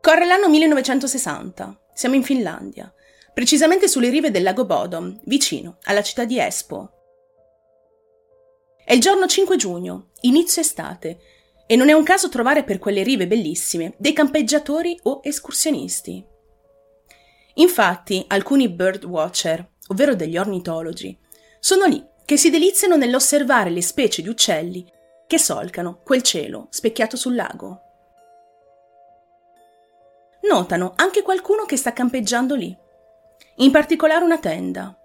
Corre l'anno 1960. Siamo in Finlandia, precisamente sulle rive del lago Bodom, vicino alla città di Espoo. È il giorno 5 giugno, inizio estate, e non è un caso trovare per quelle rive bellissime dei campeggiatori o escursionisti. Infatti, alcuni bird watcher, ovvero degli ornitologi, sono lì che si deliziano nell'osservare le specie di uccelli che solcano quel cielo specchiato sul lago. Notano anche qualcuno che sta campeggiando lì, in particolare una tenda.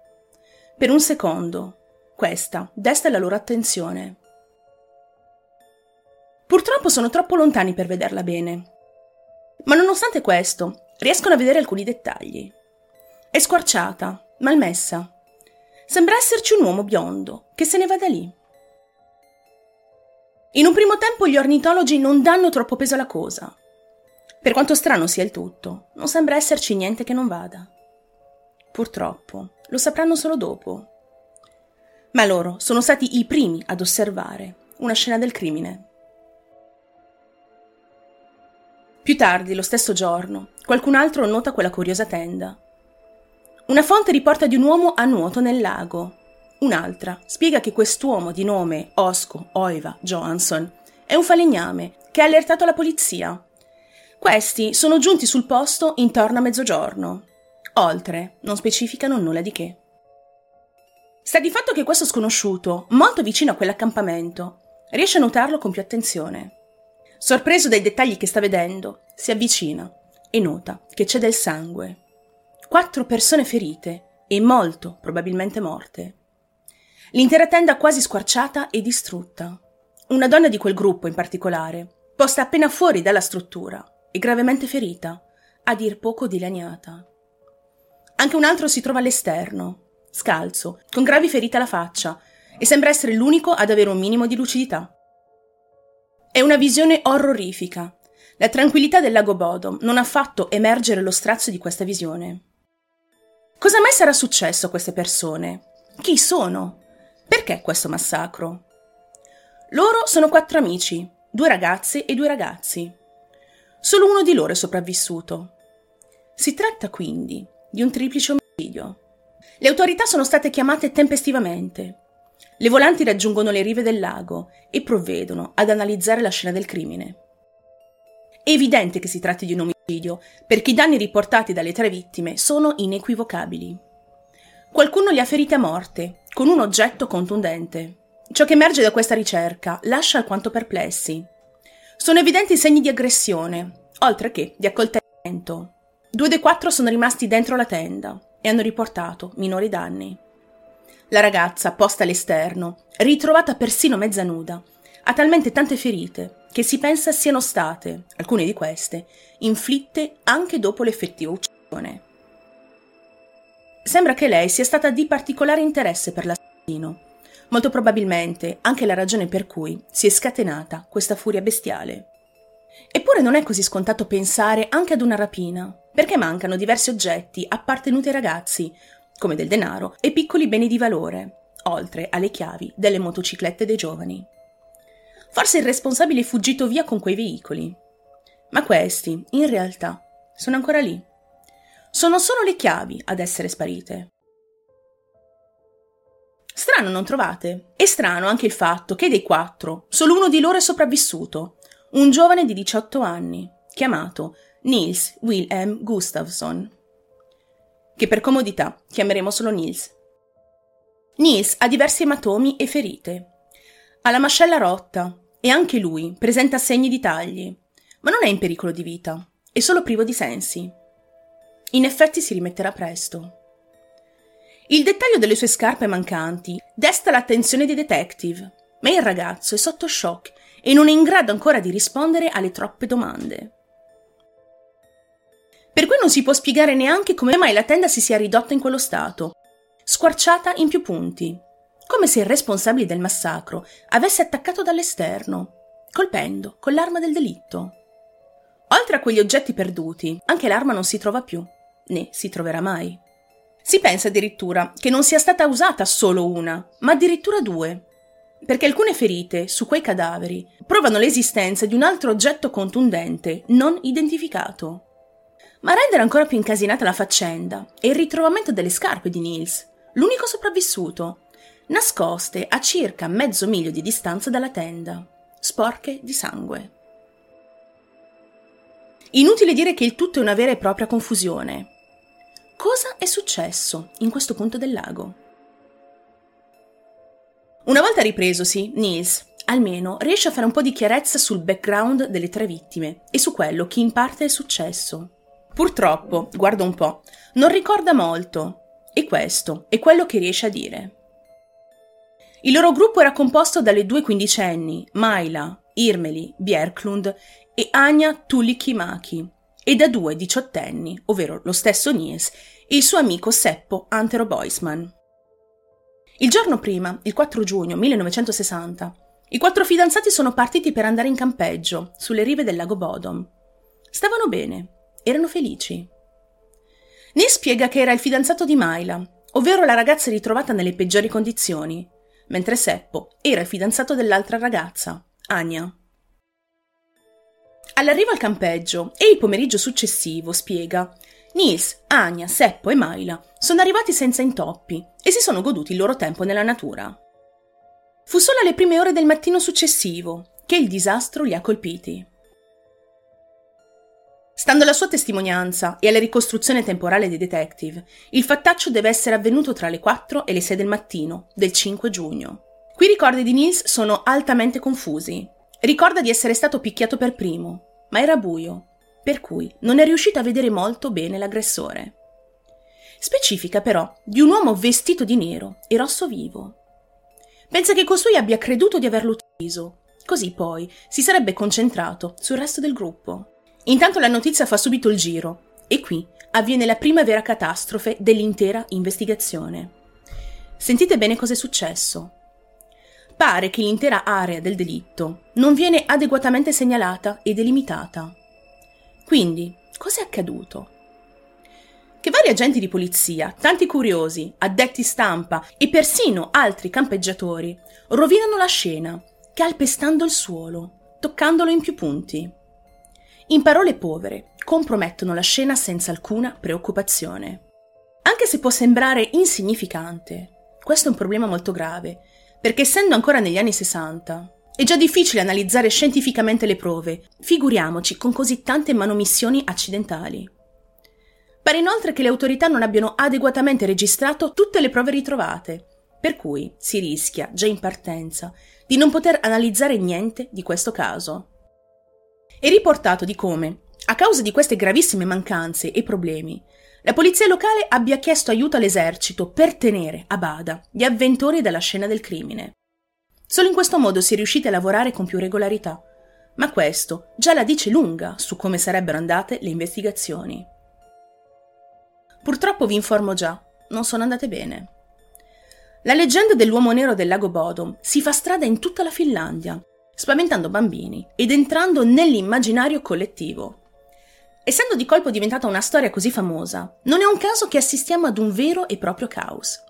Per un secondo, questa desta la loro attenzione. Purtroppo sono troppo lontani per vederla bene. Ma nonostante questo, riescono a vedere alcuni dettagli. È squarciata, malmessa. Sembra esserci un uomo biondo che se ne va da lì. In un primo tempo gli ornitologi non danno troppo peso alla cosa. Per quanto strano sia il tutto, non sembra esserci niente che non vada. Purtroppo, lo sapranno solo dopo. Ma loro sono stati i primi ad osservare una scena del crimine. Più tardi, lo stesso giorno, qualcun altro nota quella curiosa tenda. Una fonte riporta di un uomo a nuoto nel lago. Un'altra spiega che quest'uomo di nome Osco Oiva Johansson è un falegname che ha allertato la polizia. Questi sono giunti sul posto intorno a mezzogiorno. Oltre, non specificano nulla di che. Sta di fatto che questo sconosciuto, molto vicino a quell'accampamento, riesce a notarlo con più attenzione. Sorpreso dai dettagli che sta vedendo, si avvicina e nota che c'è del sangue. Quattro persone ferite e molto probabilmente morte. L'intera tenda quasi squarciata e distrutta. Una donna di quel gruppo in particolare, posta appena fuori dalla struttura e gravemente ferita, a dir poco dilaniata. Anche un altro si trova all'esterno, scalzo, con gravi ferite alla faccia, e sembra essere l'unico ad avere un minimo di lucidità. È una visione orrorifica. La tranquillità del lago Bodom non ha fatto emergere lo strazio di questa visione. Cosa mai sarà successo a queste persone? Chi sono? Perché questo massacro? Loro sono quattro amici, due ragazze e due ragazzi. Solo uno di loro è sopravvissuto. Si tratta quindi di un triplice omicidio. Le autorità sono state chiamate tempestivamente. Le volanti raggiungono le rive del lago e provvedono ad analizzare la scena del crimine. È evidente che si tratti di un omicidio, perché i danni riportati dalle tre vittime sono inequivocabili. Qualcuno li ha feriti a morte, con un oggetto contundente. Ciò che emerge da questa ricerca lascia alquanto perplessi. Sono evidenti segni di aggressione, oltre che di accoltellamento. Due dei quattro sono rimasti dentro la tenda e hanno riportato minori danni. La ragazza, posta all'esterno, ritrovata persino mezza nuda, ha talmente tante ferite che si pensa siano state, alcune di queste, inflitte anche dopo l'effettiva uccisione. Sembra che lei sia stata di particolare interesse per l'assassino, molto probabilmente anche la ragione per cui si è scatenata questa furia bestiale. Eppure non è così scontato pensare anche ad una rapina, perché mancano diversi oggetti appartenuti ai ragazzi, come del denaro e piccoli beni di valore, oltre alle chiavi delle motociclette dei giovani. Forse il responsabile è fuggito via con quei veicoli. Ma questi, in realtà, sono ancora lì. Sono solo le chiavi ad essere sparite. Strano, non trovate? È strano anche il fatto che dei quattro, solo uno di loro è sopravvissuto, un giovane di 18 anni, chiamato Nils Wilhelm Gustafsson che per comodità chiameremo solo Nils. Nils ha diversi ematomi e ferite. Ha la mascella rotta e anche lui presenta segni di tagli, ma non è in pericolo di vita, è solo privo di sensi. In effetti si rimetterà presto. Il dettaglio delle sue scarpe mancanti desta l'attenzione dei detective, ma il ragazzo è sotto shock e non è in grado ancora di rispondere alle troppe domande. Per cui non si può spiegare neanche come mai la tenda si sia ridotta in quello stato, squarciata in più punti, come se il responsabile del massacro avesse attaccato dall'esterno, colpendo con l'arma del delitto. Oltre a quegli oggetti perduti, anche l'arma non si trova più, né si troverà mai. Si pensa addirittura che non sia stata usata solo una, ma addirittura due, perché alcune ferite su quei cadaveri provano l'esistenza di un altro oggetto contundente non identificato. Ma a rendere ancora più incasinata la faccenda è il ritrovamento delle scarpe di Nils, l'unico sopravvissuto, nascoste a circa mezzo miglio di distanza dalla tenda, sporche di sangue. Inutile dire che il tutto è una vera e propria confusione. Cosa è successo in questo punto del lago? Una volta ripresosi, Nils, almeno, riesce a fare un po' di chiarezza sul background delle tre vittime e su quello che in parte è successo. Purtroppo, guarda un po', non ricorda molto, e questo è quello che riesce a dire. Il loro gruppo era composto dalle due quindicenni, Maila, Irmeli, Bjerklund e Anya Tulikimaki, e da due diciottenni, ovvero lo stesso Nies, e il suo amico Seppo Antero Boisman. Il giorno prima, il 4 giugno 1960, i quattro fidanzati sono partiti per andare in campeggio, sulle rive del lago Bodom. Stavano bene, erano felici. Nies spiega che era il fidanzato di Maila, ovvero la ragazza ritrovata nelle peggiori condizioni, mentre Seppo era il fidanzato dell'altra ragazza, Anya. All'arrivo al campeggio e il pomeriggio successivo, spiega, Nils, Anya, Seppo e Maila sono arrivati senza intoppi e si sono goduti il loro tempo nella natura. Fu solo alle prime ore del mattino successivo che il disastro li ha colpiti. Stando alla sua testimonianza e alla ricostruzione temporale dei detective, il fattaccio deve essere avvenuto tra le 4 e le 6 del mattino del 5 giugno. Qui i ricordi di Nils sono altamente confusi. Ricorda di essere stato picchiato per primo, ma era buio, per cui non è riuscito a vedere molto bene l'aggressore. Specifica però di un uomo vestito di nero e rosso vivo. Pensa che costui abbia creduto di averlo ucciso, così poi si sarebbe concentrato sul resto del gruppo. Intanto la notizia fa subito il giro e qui avviene la prima vera catastrofe dell'intera investigazione. Sentite bene cosa è successo pare che l'intera area del delitto non viene adeguatamente segnalata e delimitata. Quindi, cos'è accaduto? Che vari agenti di polizia, tanti curiosi, addetti stampa e persino altri campeggiatori rovinano la scena, calpestando il suolo, toccandolo in più punti. In parole povere, compromettono la scena senza alcuna preoccupazione. Anche se può sembrare insignificante, questo è un problema molto grave perché essendo ancora negli anni 60 è già difficile analizzare scientificamente le prove, figuriamoci con così tante manomissioni accidentali. Pare inoltre che le autorità non abbiano adeguatamente registrato tutte le prove ritrovate, per cui si rischia, già in partenza, di non poter analizzare niente di questo caso. È riportato di come, a causa di queste gravissime mancanze e problemi, la polizia locale abbia chiesto aiuto all'esercito per tenere a bada gli avventori dalla scena del crimine. Solo in questo modo si è riusciti a lavorare con più regolarità, ma questo già la dice lunga su come sarebbero andate le investigazioni. Purtroppo vi informo già, non sono andate bene. La leggenda dell'uomo nero del lago Bodom si fa strada in tutta la Finlandia, spaventando bambini ed entrando nell'immaginario collettivo. Essendo di colpo diventata una storia così famosa, non è un caso che assistiamo ad un vero e proprio caos.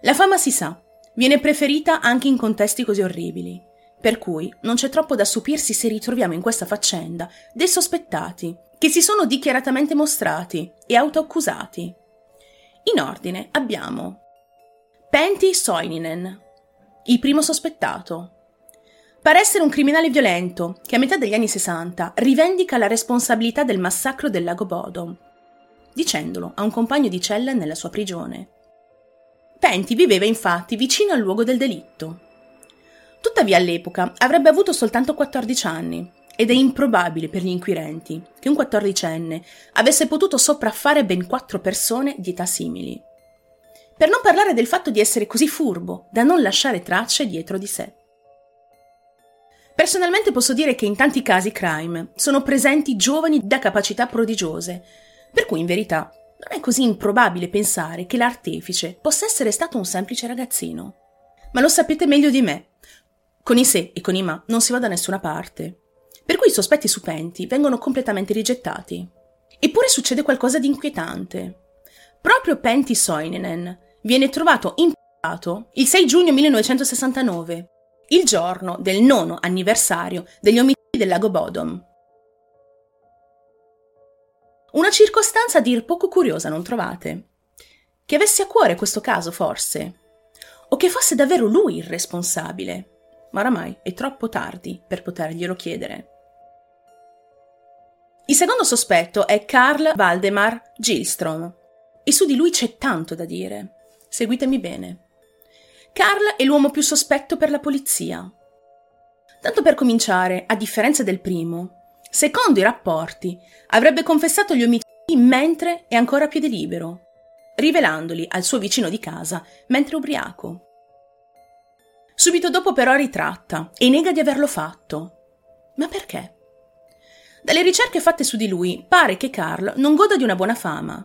La fama si sa, viene preferita anche in contesti così orribili, per cui non c'è troppo da stupirsi se ritroviamo in questa faccenda dei sospettati che si sono dichiaratamente mostrati e autoaccusati. In ordine abbiamo Pentti Soininen, il primo sospettato, Pare essere un criminale violento che a metà degli anni 60 rivendica la responsabilità del massacro del lago Bodom, dicendolo a un compagno di cella nella sua prigione. Penty viveva infatti vicino al luogo del delitto. Tuttavia all'epoca avrebbe avuto soltanto 14 anni ed è improbabile per gli inquirenti che un quattordicenne avesse potuto sopraffare ben quattro persone di età simili. Per non parlare del fatto di essere così furbo da non lasciare tracce dietro di sé. Personalmente posso dire che in tanti casi crime sono presenti giovani da capacità prodigiose, per cui in verità non è così improbabile pensare che l'artefice possa essere stato un semplice ragazzino. Ma lo sapete meglio di me. Con i se e con i ma non si va da nessuna parte. Per cui i sospetti su Penti vengono completamente rigettati. Eppure succede qualcosa di inquietante. Proprio Pentti Soinenen viene trovato imputato il 6 giugno 1969 il giorno del nono anniversario degli omicidi del lago Bodom. Una circostanza a dir poco curiosa, non trovate? Che avesse a cuore questo caso, forse? O che fosse davvero lui il responsabile? Ma oramai è troppo tardi per poterglielo chiedere. Il secondo sospetto è Karl Waldemar Gilstrom. E su di lui c'è tanto da dire. Seguitemi bene. Karl è l'uomo più sospetto per la polizia. Tanto per cominciare, a differenza del primo, secondo i rapporti, avrebbe confessato gli omicidi mentre è ancora a piede libero, rivelandoli al suo vicino di casa mentre ubriaco. Subito dopo però ritratta e nega di averlo fatto. Ma perché? Dalle ricerche fatte su di lui pare che Carl non goda di una buona fama.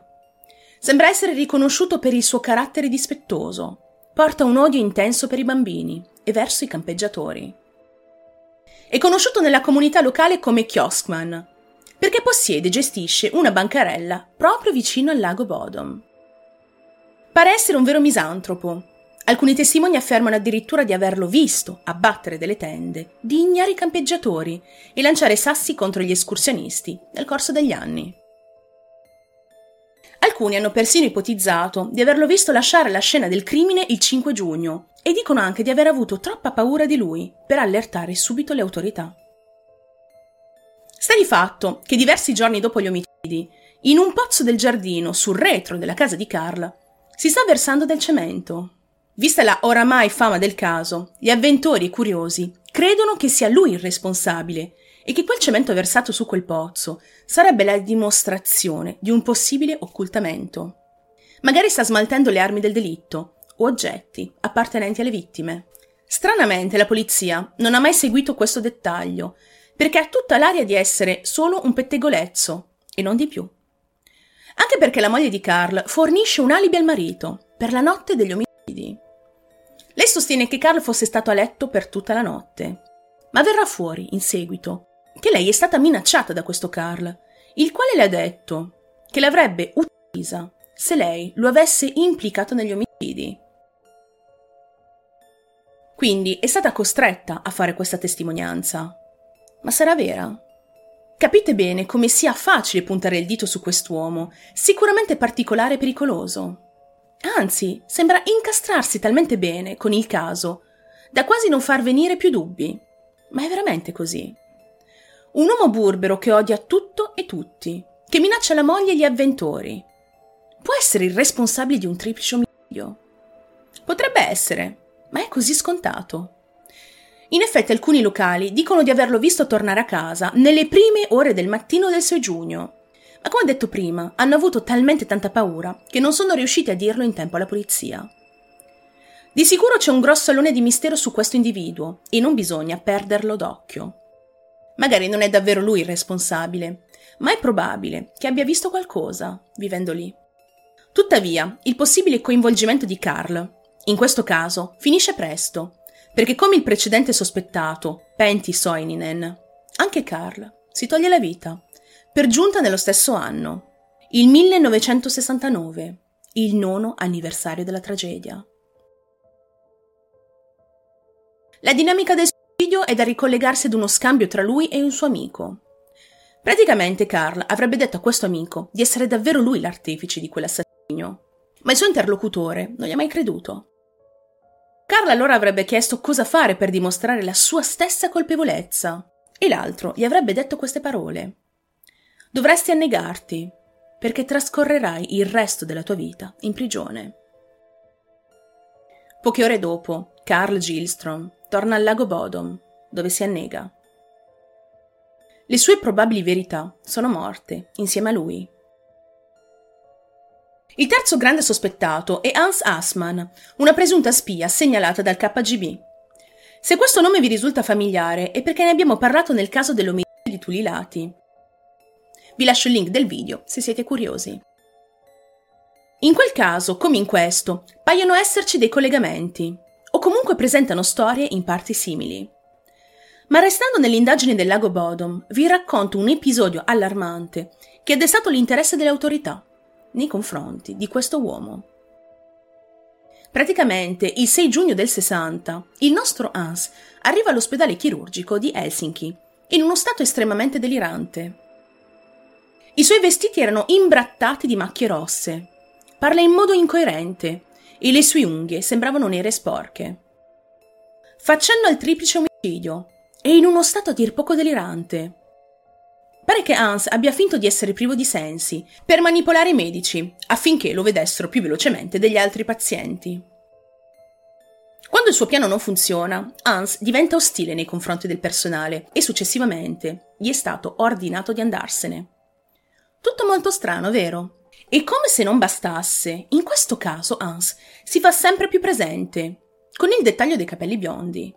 Sembra essere riconosciuto per il suo carattere dispettoso. Porta un odio intenso per i bambini e verso i campeggiatori. È conosciuto nella comunità locale come Kioskman, perché possiede e gestisce una bancarella proprio vicino al lago Bodom. Pare essere un vero misantropo Alcuni testimoni affermano addirittura di averlo visto abbattere delle tende di ignari campeggiatori e lanciare sassi contro gli escursionisti nel corso degli anni. Alcuni hanno persino ipotizzato di averlo visto lasciare la scena del crimine il 5 giugno e dicono anche di aver avuto troppa paura di lui per allertare subito le autorità. Sta di fatto che diversi giorni dopo gli omicidi, in un pozzo del giardino sul retro della casa di Carla, si sta versando del cemento Vista la oramai fama del caso, gli avventori curiosi credono che sia lui il responsabile e che quel cemento versato su quel pozzo sarebbe la dimostrazione di un possibile occultamento. Magari sta smaltendo le armi del delitto o oggetti appartenenti alle vittime. Stranamente la polizia non ha mai seguito questo dettaglio, perché ha tutta l'aria di essere solo un pettegolezzo e non di più. Anche perché la moglie di Carl fornisce un alibi al marito per la notte degli omicidi. Lei sostiene che Carl fosse stato a letto per tutta la notte, ma verrà fuori, in seguito, che lei è stata minacciata da questo Carl, il quale le ha detto che l'avrebbe uccisa se lei lo avesse implicato negli omicidi. Quindi è stata costretta a fare questa testimonianza. Ma sarà vera? Capite bene come sia facile puntare il dito su quest'uomo, sicuramente particolare e pericoloso. Anzi, sembra incastrarsi talmente bene con il caso da quasi non far venire più dubbi. Ma è veramente così. Un uomo burbero che odia tutto e tutti, che minaccia la moglie e gli avventori. Può essere il responsabile di un triplice omicidio? Potrebbe essere, ma è così scontato. In effetti alcuni locali dicono di averlo visto tornare a casa nelle prime ore del mattino del 6 giugno ma come detto prima, hanno avuto talmente tanta paura che non sono riusciti a dirlo in tempo alla polizia. Di sicuro c'è un grosso alone di mistero su questo individuo e non bisogna perderlo d'occhio. Magari non è davvero lui il responsabile, ma è probabile che abbia visto qualcosa vivendo lì. Tuttavia, il possibile coinvolgimento di Carl, in questo caso, finisce presto, perché come il precedente sospettato, Pentti Soininen, anche Carl si toglie la vita per giunta nello stesso anno, il 1969, il nono anniversario della tragedia. La dinamica del suicidio è da ricollegarsi ad uno scambio tra lui e un suo amico. Praticamente Carl avrebbe detto a questo amico di essere davvero lui l'artefice di quell'assassinio, ma il suo interlocutore non gli ha mai creduto. Carl allora avrebbe chiesto cosa fare per dimostrare la sua stessa colpevolezza e l'altro gli avrebbe detto queste parole. Dovresti annegarti, perché trascorrerai il resto della tua vita in prigione. Poche ore dopo, Carl Gilstrom torna al lago Bodom, dove si annega. Le sue probabili verità sono morte insieme a lui. Il terzo grande sospettato è Hans Assmann, una presunta spia segnalata dal KGB. Se questo nome vi risulta familiare è perché ne abbiamo parlato nel caso dell'omicidio di Tulilati. Vi lascio il link del video se siete curiosi. In quel caso, come in questo, paiono esserci dei collegamenti, o comunque presentano storie in parti simili. Ma restando nelle indagini del lago Bodom, vi racconto un episodio allarmante che ha destato l'interesse delle autorità nei confronti di questo uomo. Praticamente il 6 giugno del 60, il nostro Hans arriva all'ospedale chirurgico di Helsinki in uno stato estremamente delirante I suoi vestiti erano imbrattati di macchie rosse. Parla in modo incoerente e le sue unghie sembravano nere e sporche. Facendo al triplice omicidio e in uno stato a dir poco delirante. Pare che Hans abbia finto di essere privo di sensi per manipolare i medici affinché lo vedessero più velocemente degli altri pazienti. Quando il suo piano non funziona, Hans diventa ostile nei confronti del personale e successivamente gli è stato ordinato di andarsene. Tutto molto strano, vero? E come se non bastasse, in questo caso Hans si fa sempre più presente, con il dettaglio dei capelli biondi.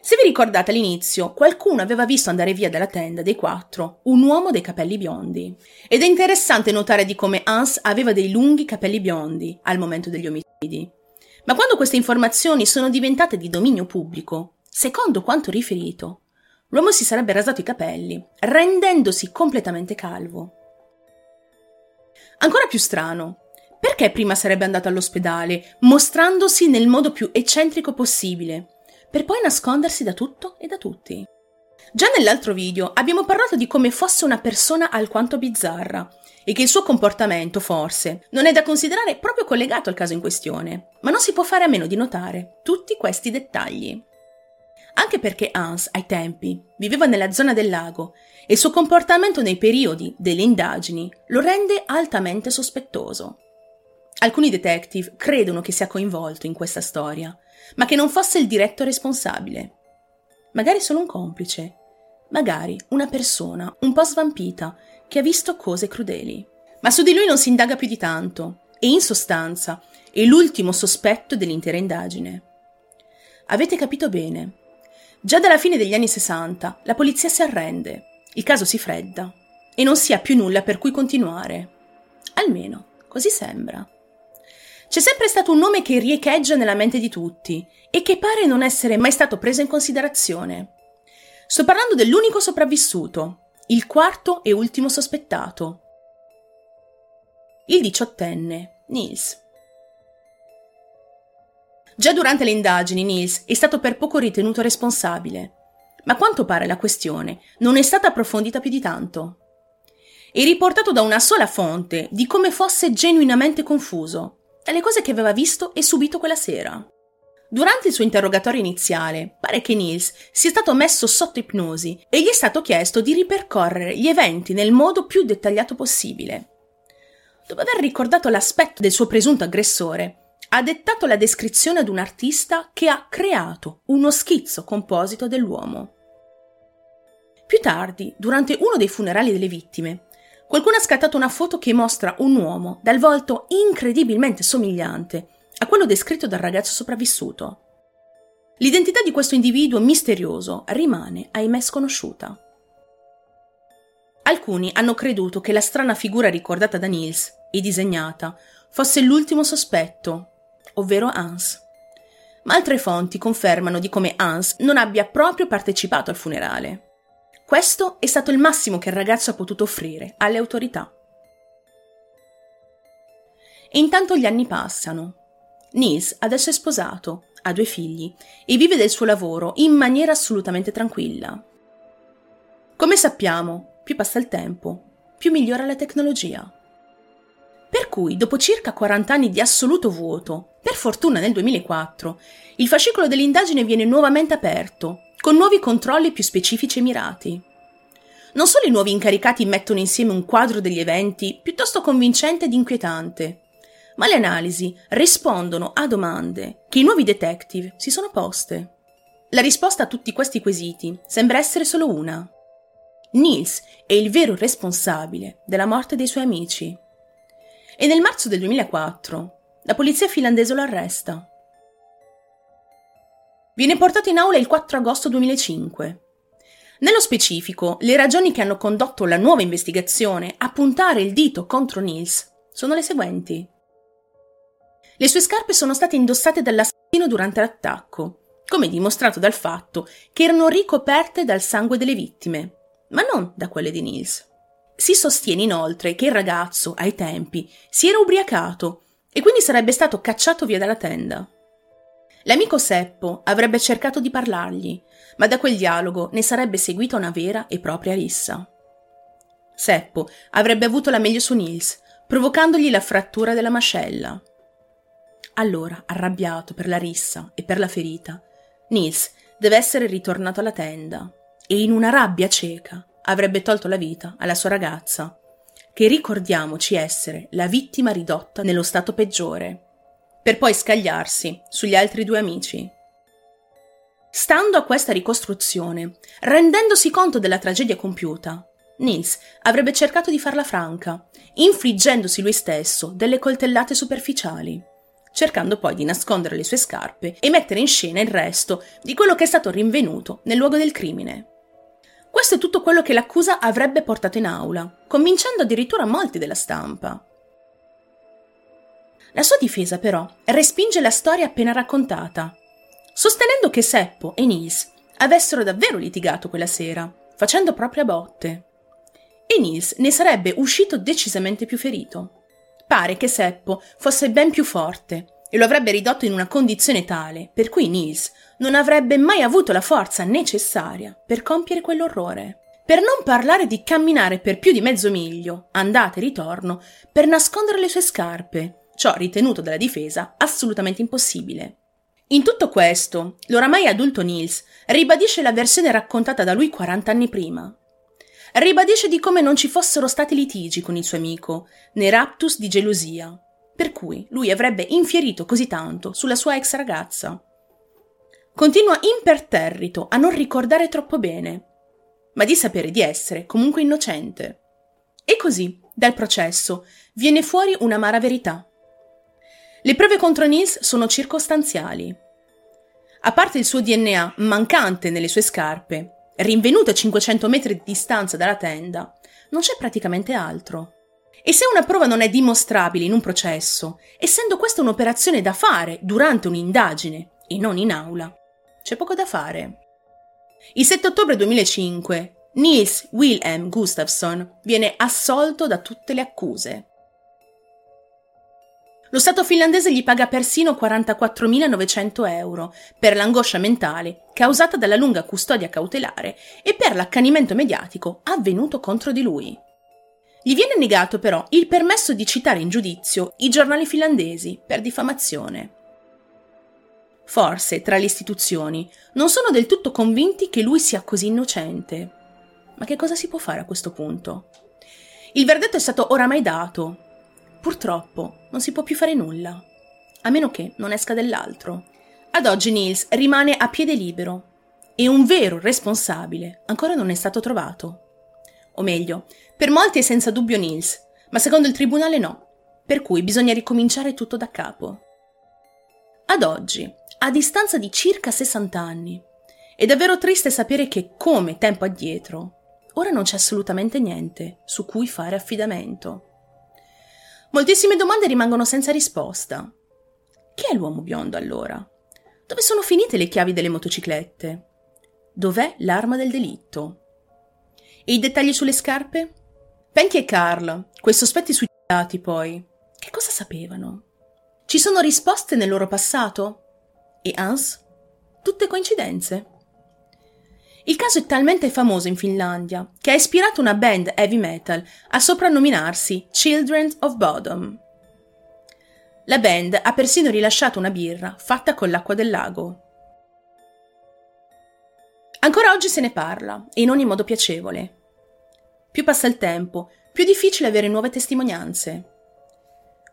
Se vi ricordate all'inizio, qualcuno aveva visto andare via dalla tenda dei quattro un uomo dei capelli biondi. Ed è interessante notare di come Hans aveva dei lunghi capelli biondi al momento degli omicidi. Ma quando queste informazioni sono diventate di dominio pubblico, secondo quanto riferito, l'uomo si sarebbe rasato i capelli, rendendosi completamente calvo. Ancora più strano, perché prima sarebbe andato all'ospedale, mostrandosi nel modo più eccentrico possibile, per poi nascondersi da tutto e da tutti? Già nell'altro video abbiamo parlato di come fosse una persona alquanto bizzarra e che il suo comportamento, forse, non è da considerare proprio collegato al caso in questione, ma non si può fare a meno di notare tutti questi dettagli. Anche perché Hans, ai tempi, viveva nella zona del lago e il suo comportamento nei periodi delle indagini lo rende altamente sospettoso. Alcuni detective credono che sia coinvolto in questa storia, ma che non fosse il diretto responsabile. Magari solo un complice, magari una persona un po' svampita che ha visto cose crudeli. Ma su di lui non si indaga più di tanto e in sostanza è l'ultimo sospetto dell'intera indagine. Avete capito bene. Già dalla fine degli anni 60 la polizia si arrende il caso si fredda e non si ha più nulla per cui continuare. Almeno, così sembra. C'è sempre stato un nome che riecheggia nella mente di tutti e che pare non essere mai stato preso in considerazione. Sto parlando dell'unico sopravvissuto, il quarto e ultimo sospettato. Il diciottenne, Nils. Già durante le indagini Nils è stato per poco ritenuto responsabile ma a quanto pare la questione non è stata approfondita più di tanto. È riportato da una sola fonte di come fosse genuinamente confuso dalle cose che aveva visto e subito quella sera. Durante il suo interrogatorio iniziale, pare che Nils sia stato messo sotto ipnosi e gli è stato chiesto di ripercorrere gli eventi nel modo più dettagliato possibile. Dopo aver ricordato l'aspetto del suo presunto aggressore, ha dettato la descrizione ad un artista che ha creato uno schizzo composito dell'uomo. Più tardi, durante uno dei funerali delle vittime, qualcuno ha scattato una foto che mostra un uomo dal volto incredibilmente somigliante a quello descritto dal ragazzo sopravvissuto. L'identità di questo individuo misterioso rimane, ahimè, sconosciuta. Alcuni hanno creduto che la strana figura ricordata da Nils e disegnata fosse l'ultimo sospetto, ovvero Hans. Ma altre fonti confermano di come Hans non abbia proprio partecipato al funerale. Questo è stato il massimo che il ragazzo ha potuto offrire alle autorità. E intanto gli anni passano. Nils adesso è sposato, ha due figli e vive del suo lavoro in maniera assolutamente tranquilla. Come sappiamo, più passa il tempo, più migliora la tecnologia. Per cui, dopo circa 40 anni di assoluto vuoto, per fortuna nel 2004, il fascicolo dell'indagine viene nuovamente aperto con nuovi controlli più specifici e mirati. Non solo i nuovi incaricati mettono insieme un quadro degli eventi piuttosto convincente ed inquietante, ma le analisi rispondono a domande che i nuovi detective si sono poste. La risposta a tutti questi quesiti sembra essere solo una. Nils è il vero responsabile della morte dei suoi amici. E nel marzo del 2004 la polizia finlandese lo arresta. Viene portato in aula il 4 agosto 2005. Nello specifico, le ragioni che hanno condotto la nuova investigazione a puntare il dito contro Nils sono le seguenti. Le sue scarpe sono state indossate dall'assassino durante l'attacco, come dimostrato dal fatto che erano ricoperte dal sangue delle vittime, ma non da quelle di Nils. Si sostiene inoltre che il ragazzo, ai tempi, si era ubriacato e quindi sarebbe stato cacciato via dalla tenda. L'amico Seppo avrebbe cercato di parlargli, ma da quel dialogo ne sarebbe seguita una vera e propria rissa. Seppo avrebbe avuto la meglio su Nils, provocandogli la frattura della mascella. Allora, arrabbiato per la rissa e per la ferita, Nils deve essere ritornato alla tenda e in una rabbia cieca avrebbe tolto la vita alla sua ragazza, che ricordiamoci essere la vittima ridotta nello stato peggiore, per poi scagliarsi sugli altri due amici. Stando a questa ricostruzione, rendendosi conto della tragedia compiuta, Nils avrebbe cercato di farla franca, infliggendosi lui stesso delle coltellate superficiali, cercando poi di nascondere le sue scarpe e mettere in scena il resto di quello che è stato rinvenuto nel luogo del crimine. Questo è tutto quello che l'accusa avrebbe portato in aula, convincendo addirittura molti della stampa. La sua difesa, però, respinge la storia appena raccontata, sostenendo che Seppo e Nils avessero davvero litigato quella sera, facendo proprio a botte e Nils ne sarebbe uscito decisamente più ferito. Pare che Seppo fosse ben più forte e lo avrebbe ridotto in una condizione tale per cui Nils non avrebbe mai avuto la forza necessaria per compiere quell'orrore. Per non parlare di camminare per più di mezzo miglio, andata e ritorno, per nascondere le sue scarpe, ciò ritenuto dalla difesa assolutamente impossibile. In tutto questo, l'oramai adulto Nils ribadisce la versione raccontata da lui 40 anni prima, Ribadisce di come non ci fossero stati litigi con il suo amico, né raptus di gelosia, per cui lui avrebbe infierito così tanto sulla sua ex ragazza. Continua imperterrito a non ricordare troppo bene, ma di sapere di essere comunque innocente. E così, dal processo, viene fuori un'amara verità. Le prove contro Nils sono circostanziali. A parte il suo DNA mancante nelle sue scarpe rinvenuto a 500 metri di distanza dalla tenda, non c'è praticamente altro. E se una prova non è dimostrabile in un processo, essendo questa un'operazione da fare durante un'indagine e non in aula, c'è poco da fare. Il 7 ottobre 2005 Niels Wilhelm Gustafsson viene assolto da tutte le accuse. Lo Stato finlandese gli paga persino 44.900 euro per l'angoscia mentale causata dalla lunga custodia cautelare e per l'accanimento mediatico avvenuto contro di lui. Gli viene negato però il permesso di citare in giudizio i giornali finlandesi per diffamazione. Forse tra le istituzioni non sono del tutto convinti che lui sia così innocente. Ma che cosa si può fare a questo punto? Il verdetto è stato oramai dato Purtroppo non si può più fare nulla, a meno che non esca dell'altro. Ad oggi Nils rimane a piede libero e un vero responsabile ancora non è stato trovato. O meglio, per molti è senza dubbio Nils, ma secondo il tribunale no, per cui bisogna ricominciare tutto da capo. Ad oggi, a distanza di circa 60 anni, è davvero triste sapere che, come tempo addietro, ora non c'è assolutamente niente su cui fare affidamento. Moltissime domande rimangono senza risposta. Chi è l'uomo biondo allora? Dove sono finite le chiavi delle motociclette? Dov'è l'arma del delitto? E i dettagli sulle scarpe? Penky e Carl, quei sospetti suicidati poi, che cosa sapevano? Ci sono risposte nel loro passato? E Hans? Tutte coincidenze? Il caso è talmente famoso in Finlandia che ha ispirato una band heavy metal a soprannominarsi Children of Bodom. La band ha persino rilasciato una birra fatta con l'acqua del lago. Ancora oggi se ne parla, e in ogni modo piacevole. Più passa il tempo, più è difficile avere nuove testimonianze.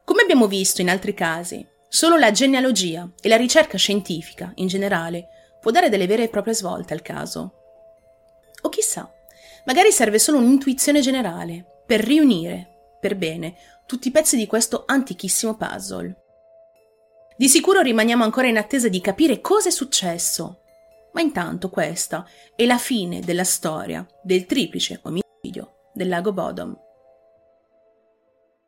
Come abbiamo visto in altri casi, solo la genealogia e la ricerca scientifica, in generale, può dare delle vere e proprie svolte al caso. O chissà, magari serve solo un'intuizione generale per riunire, per bene, tutti i pezzi di questo antichissimo puzzle. Di sicuro rimaniamo ancora in attesa di capire cosa è successo, ma intanto questa è la fine della storia del triplice omicidio del lago Bodom.